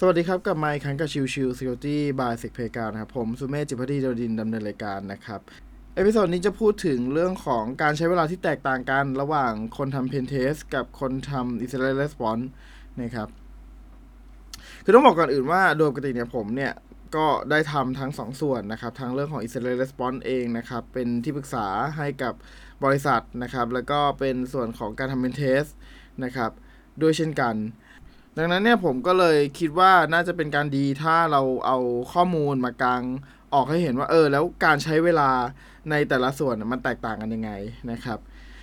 สวัสดีครับกับไมค์คันกับชิวชิว Security by s e c p a y การนะครับ ผมสุเมธจิพัทีเดดินดำเนินรายการนะครับ เอพิโซดนี้จะพูดถึงเรื่องของการใช้เวลาที่แตกต่างกัน ระหว่างคนทำ Pen Test กับคนทำ Incident Response นะครับ คือต้องบอกก่อนอื่นว่าโดยปกติเนี่ยผมเนี่ย ก็ได้ทำทั้งสองส่วนนะครับ ทั้งเรื่องของ Incident Response เองนะครับ เป็นที่ปรึกษาให้กับบริษัทนะครับ แล้วก็เป็นส่วนของการทำ Pen Test นะครับด้วยเช่นกัน ดังนั้นเนี่ยผมก็เลยคิดว่าน่าจะเป็นการดีถ้าเราเอาข้อมูลมากางออกให้เห็นว่าเออแล้วการใช้เวลาในแต่ละส่วนมันแตกต่างกันยังไงนะครับ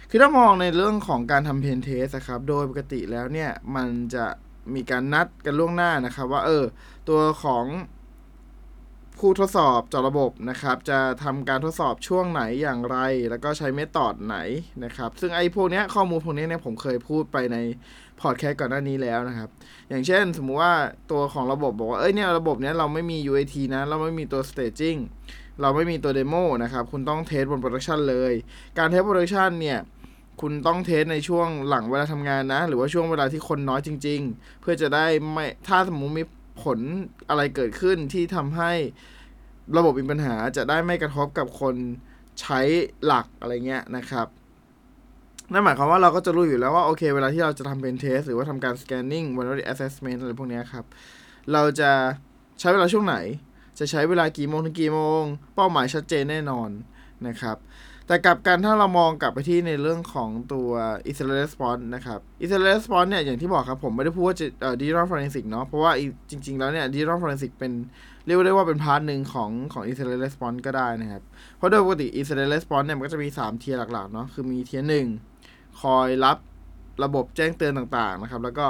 คือถ้ามองในเรื่องของการทำ Pen Test ครับโดยปกติแล้วเนี่ยมันจะมีการนัดกันล่วงหน้านะครับว่าเออตัวของ ผู้ทดสอบเจาะระบบนะครับ จะทำการทดสอบช่วงไหนอย่างไร แล้วก็ใช้ method ไหนนะครับ ซึ่งไอ้พวกนี้ข้อมูลพวกนี้เนี่ยผมเคยพูดไปในพอดแคสต์ก่อนหน้านี้แล้วนะครับ อย่างเช่นสมมุติว่าตัวของระบบบอกว่า เอ้ยเนี่ยระบบเนี้ยเราไม่มี UAT นะ เราไม่มีตัว staging เราไม่มีตัว demo นะครับ คุณต้อง test บน production เลย การ test production เนี่ยคุณต้อง test ในช่วงหลังเวลาทำงานนะ หรือว่าช่วงเวลาที่คนน้อยจริง ๆ เพื่อจะได้ไม่ถ้าสมมุติมี ผลอะไรเกิดขึ้นที่ทำให้ระบบมีปัญหาจะได้ไม่กระทบกับคนใช้หลักอะไรเงี้ยนะครับนั่นหมายความว่าเราก็จะรู้อยู่แล้วว่าโอเค เวลาที่เราจะทำเป็นเทสหรือว่าทำการ scanning vulnerability assessment อะไรพวกนี้ครับ เราจะใช้เวลาช่วงไหน จะใช้เวลากี่โมงถึงกี่โมง เป้าหมายชัดเจนแน่นอนนะครับ แต่กลับกันถ้าเรามองกลับไปที่ในเรื่องของตัว incident response นะครับ incident response เนี่ยอย่างที่บอกครับผมไม่ได้พูดว่าจะเอ่อ digital forensic เนาะเพราะว่าจริง ๆ แล้วเนี่ย digital forensic เป็นเรียกได้ว่าเป็น part หนึ่งของของ incident response ก็ได้นะครับ เพราะโดยปกติ incident response เนี่ยมันก็จะมี 3 tier หลักๆเนาะคือมี tier หนึ่งคอยรับระบบแจ้งเตือนต่างๆนะครับ แล้วก็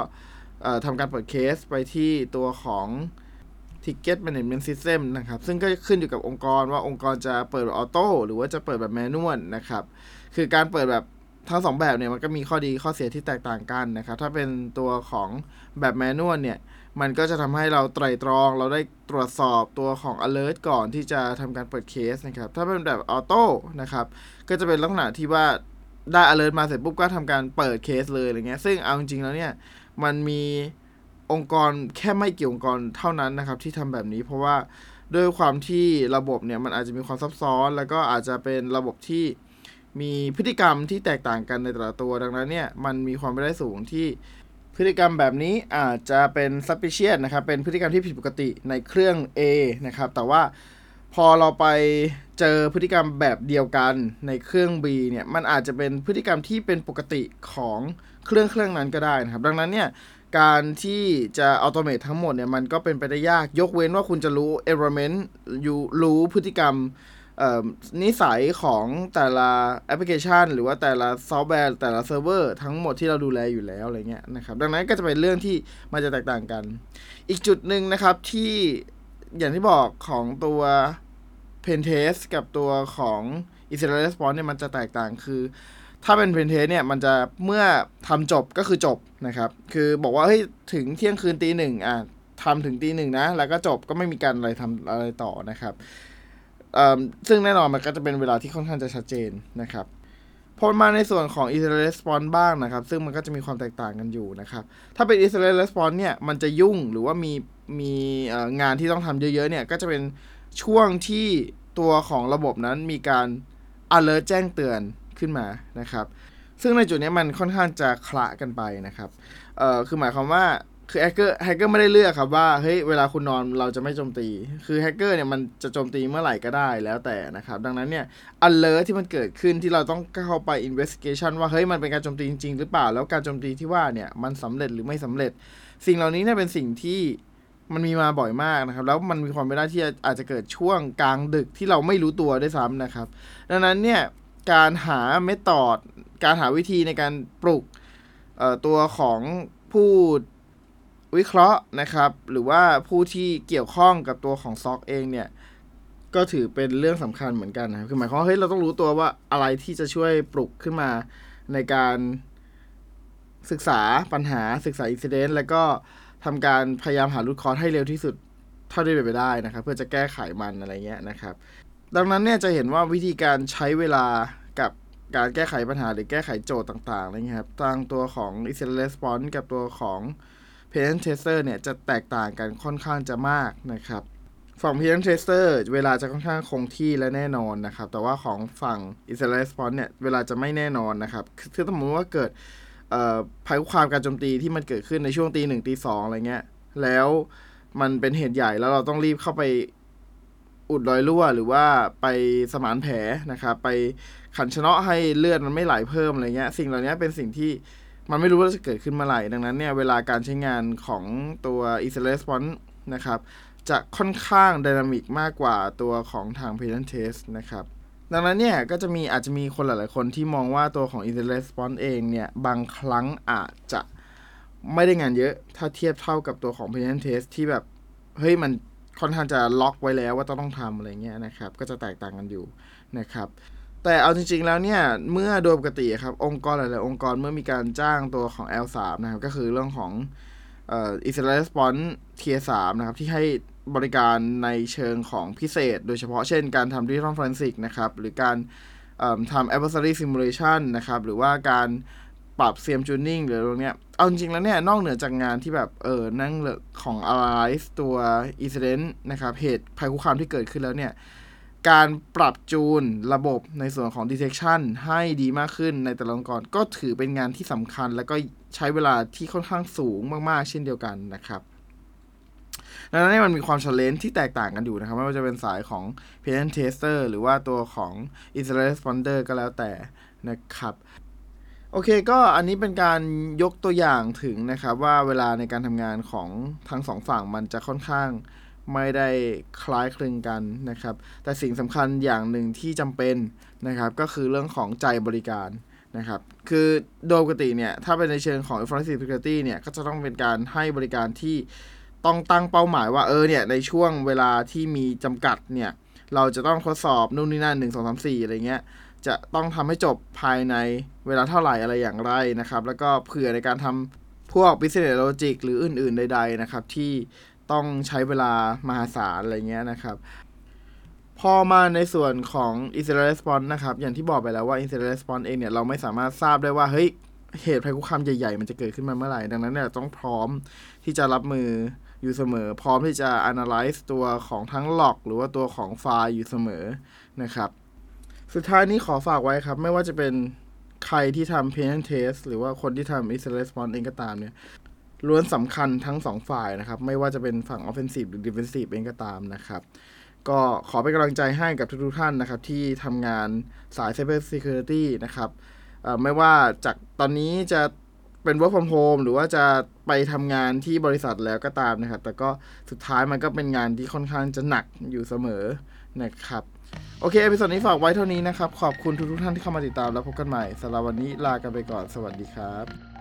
ทำการเปิดเคสไปที่ตัวของ Ticket Management System นะครับ ซึ่งก็ขึ้นอยู่กับองค์กรว่าองค์กรจะเปิดแบบ auto หรือว่าจะเปิดแบบ manual นะครับ คือการเปิดแบบทั้งสองแบบเนี่ยมันก็มีข้อดีข้อเสียที่แตกต่างกันนะครับ ถ้าเป็นตัวของแบบแมนนวลเนี่ย มันก็จะทำให้เราไตรตรอง เราได้ตรวจสอบตัวของ alert ก่อนที่จะทำการเปิดเคสนะครับ ถ้าเป็นแบบออโต้นะครับ ก็จะเป็นลักษณะที่ว่าได้ alert มาเสร็จปุ๊บก็ทำการเปิดเคสเลยอะไรเงี้ย ซึ่งเอาจริงๆแล้วเนี่ย มันมี องค์กรแค่ไม่กี่องค์กรเท่านั้นนะครับ ที่ทำแบบนี้เพราะว่าด้วยความที่ระบบเนี่ยมันอาจจะมีความซับซ้อน แล้วก็อาจจะเป็นระบบที่มีพฤติกรรมที่แตกต่างกันในแต่ละตัวดังนั้นเนี่ยมันมีความเป็นได้สูงที่พฤติกรรมแบบนี้อาจจะเป็น suspicious นะครับ เป็นพฤติกรรมที่ผิดปกติในเครื่อง A นะครับ แต่ว่าพอเราไปเจอพฤติกรรมแบบเดียวกันในเครื่อง B เนี่ย มันอาจจะเป็นพฤติกรรมที่เป็นปกติของเครื่องเครื่องนั้นก็ได้นะครับ ดังนั้นเนี่ย การที่จะอัตโนมัติทั้งหมดเนี่ยมันก็เป็นไปได้ยากยกเว้นว่าคุณจะรู้ environment อยู่รู้พฤติกรรมนิสัยของแต่ละแอปพลิเคชัน หรือว่าแต่ละซอฟต์แวร์ แต่ละเซิร์ฟเวอร์ทั้งหมดที่เราดูแลอยู่แล้วอะไรเงี้ยนะครับดังนั้นก็จะเป็นเรื่องที่มันจะแตกต่างกัน อีกจุดหนึ่งนะครับที่อย่างที่บอกของตัว Pen Test กับตัวของ Incident Response เนี่ยมันจะแตกต่างคือ ถ้าเป็น Pen Test เนี่ยมันจะเมื่อทำจบก็คือจบนะครับ คือบอกว่าเฮ้ยถึงเที่ยงคืนตีหนึ่งอะทำถึงตีหนึ่งนะ แล้วก็จบก็ไม่มีการอะไรทำอะไรต่อนะครับซึ่งแน่นอนมันก็จะเป็นเวลาที่ค่อนข้างจะชัดเจนนะครับพอมาในส่วนของ Incident Response บ้างนะครับ ซึ่งมันก็จะมีความแตกต่างกันอยู่นะครับ ถ้าเป็น Incident Response เนี่ย มันจะยุ่งหรือว่ามีมีงานที่ต้องทำเยอะๆ เนี่ย ก็จะเป็นช่วงที่ตัวของระบบนั้นมีการ alert แจ้งเตือน ขึ้นมานะครับ ซึ่งในจุดนี้มันค่อนข้างจะคละกันไปนะครับเอ่อคือหมายความว่าคือแฮกเกอร์แฮกเกอร์ไม่ได้เลือกครับว่าเฮ้ยเวลาคุณนอนเราจะไม่โจมตี คือแฮกเกอร์เนี่ยมันจะโจมตีเมื่อไหร่ก็ได้แล้วแต่นะครับ ดังนั้นเนี่ย alert ที่มันเกิดขึ้นที่เราต้องเข้าไป investigation ว่าเฮ้ยมันเป็นการโจมตีจริง ๆ หรือเปล่า แล้วการโจมตีที่ว่าเนี่ยมันสำเร็จหรือไม่สำเร็จ สิ่งเหล่านี้เนี่ยเป็นสิ่งที่มันมีมาบ่อยมากนะครับ แล้วมันมีความเป็นได้ที่อาจจะเกิดช่วงกลางดึกที่เราไม่รู้ตัวด้วยซ้ำนะครับ ดังนั้นเนี่ย การหาเมธอดการหาวิธีในการปลุกตัวของผู้วิเคราะห์นะครับ หรือว่าผู้ที่เกี่ยวข้องกับตัวของซอกเองเนี่ย ก็ถือเป็นเรื่องสำคัญเหมือนกันนะครับคือหมายความว่าเฮ้ยเราต้องรู้ตัวว่าอะไรที่จะช่วยปลุกขึ้นมาในการศึกษาปัญหาศึกษาอินซิเดนต์แล้วก็ทำการพยายามหารูทคอร์ให้เร็วที่สุดเท่าที่เป็นไปได้นะครับ เพื่อจะแก้ไขมันอะไรเงี้ยนะครับ ดังนั้นเนี่ยจะเห็นว่าวิธีการใช้เวลากับการแก้ไขปัญหาหรือแก้ไขโจทย์ต่างๆอะไรเงี้ยครับทางตัวของ incident response กับตัวของ Penetration Tester เนี่ยจะแตกต่างกันค่อนข้างจะมากนะครับ ฝั่ง Penetration Tester เวลาจะค่อนข้างคงที่และแน่นอนนะครับ แต่ว่าของฝั่ง Incident Response เนี่ยเวลาจะไม่แน่นอนนะครับคือสมมติว่าเกิดภัยคุกคามการโจมตีที่มันเกิดขึ้นในช่วงตีหนึ่งตีสองอะไรเงี้ย แล้วมันเป็นเหตุใหญ่แล้วเราต้องรีบเข้าไป อุดรอยรั่วหรือว่าไปสมานแผลนะครับไปขันชะเนาะให้เลือดมันไม่ไหลเพิ่มอะไรเงี้ยสิ่งเหล่านี้เป็นสิ่งที่มันไม่รู้ว่าจะเกิดขึ้นเมื่อไหร่ดังนั้นเนี่ยเวลาการใช้งานของตัว e s r e s p o n s e นะครับจะค่อนข้างดินามิกมากกว่าตัวของทาง p a t e n t Test นะครับดังนั้นเนี่ยก็จะมีอาจจะมีคนหลาย ๆ คนที่มองว่าตัวของ e s r e s p o n s e เองเนี่ยบางครั้งอาจจะไม่ได้งานเยอะถ้าเทียบเท่ากับตัวของ p a t e n t Test ที่แบบเฮ้ยมัน ค่อนข้างจะล็อกไว้แล้วว่าต้องต้องทำอะไรเงี้ยนะครับ ก็จะแตกต่างกันอยู่นะครับ แต่เอาจริง ๆ แล้วเนี่ย เมื่อโดยปกติครับ องค์กรหลายๆองค์กรเมื่อมีการจ้างตัวของ L3 นะครับ ก็คือเรื่องของอ่อ Incident Response Tier 3นะครับ ที่ให้บริการในเชิงของพิเศษ โดยเฉพาะเช่นการทำ Digital Forensic นะครับ หรือการเอ่อทำ Adversary Simulation นะครับ หรือว่าการ ปรับ CM Tuning หรือตรงเนี้ย เอาจริงๆแล้วเนี่ย นอกเหนือจากงานที่แบบ เออนั่งเลือกของ Analyze ตัว Incident นะครับ เหตุภัยคุกคามที่เกิดขึ้นแล้วเนี่ย การปรับจูนระบบในส่วนของ detection ให้ดีมากขึ้นในแต่ละองค์กรก็ถือเป็นงานที่สำคัญ แล้วก็ใช้เวลาที่ค่อนข้างสูงมาก ๆ เช่นเดียวกันนะครับดังนั้นมันมีความ c h a l l e n g ที่แตกต่างกันอยู่นะครับ ไม่ว่าจะเป็นสายของ patent tester หรือว่าตัวของ incident responder ก็แล้วแต่นะครับ โอเคก็อันนี้เป็นการยกตัวอย่างถึงนะครับว่าเวลาในการทำงานของทั้งสองฝั่งมันจะค่อนข้างไม่ได้คล้ายคลึงกันนะครับ แต่สิ่งสำคัญอย่างหนึ่งที่จำเป็นนะครับ ก็คือเรื่องของใจบริการนะครับ คือโดยปกติเนี่ย ถ้าเป็นในเชิงของ information security เนี่ย ก็จะต้องเป็นการให้บริการที่ต้องตั้งเป้าหมายว่า เออเนี่ย ในช่วงเวลาที่มีจำกัดเนี่ย เราจะต้องทดสอบนู่นนี่นั่นหนึ่งสองสามสี่อะไรเงี้ย จะต้องทำให้จบภายในเวลาเท่าไหร่อะไรอย่างไรนะครับ แล้วก็เผื่อในการทำพวก business logic หรืออื่นๆใด ๆ นะครับ ที่ต้องใช้เวลามหาศาลอะไรเงี้ยนะครับพอมาในส่วนของ incident response นะครับ อย่างที่บอกไปแล้วว่า incident response เองเนี่ย เราไม่สามารถทราบได้ว่า เฮ้ย เหตุภัยคุกคามใหญ่ๆ มันจะเกิดขึ้นมาเมื่อไหร่ ดังนั้นเนี่ยต้องพร้อมที่จะรับมืออยู่เสมอ พร้อมที่จะ analyze ตัวของทั้ง log หรือว่าตัวของไฟล์อยู่เสมอนะครับ สุดท้ายนี้ขอฝากไว้ครับ ไม่ว่าจะเป็นใครที่ทำ patent test หรือว่าคนที่ทำ incident response เองก็ตามเนี่ยล้วนสำคัญทั้งสองฝ่ายนะครับ ไม่ว่าจะเป็นฝั่ง offensive หรือ defensive เองก็ตามนะครับ ก็ขอเป็นกำลังใจให้กับทุกๆท่านนะครับ ที่ทำงานสาย cyber security นะครับไม่ว่าจากตอนนี้จะเป็น work from home หรือว่าจะไปทำงานที่บริษัทแล้วก็ตามนะครับ แต่ก็สุดท้ายมันก็เป็นงานที่ค่อนข้างจะหนักอยู่เสมอนะครับ โอเค episode นี้ฝากไว้เท่านี้นะครับ ขอบคุณทุกๆท่านที่เข้ามาติดตามแล้วพบกันใหม่สำหรับวันนี้ลากันไปก่อนสวัสดีครับ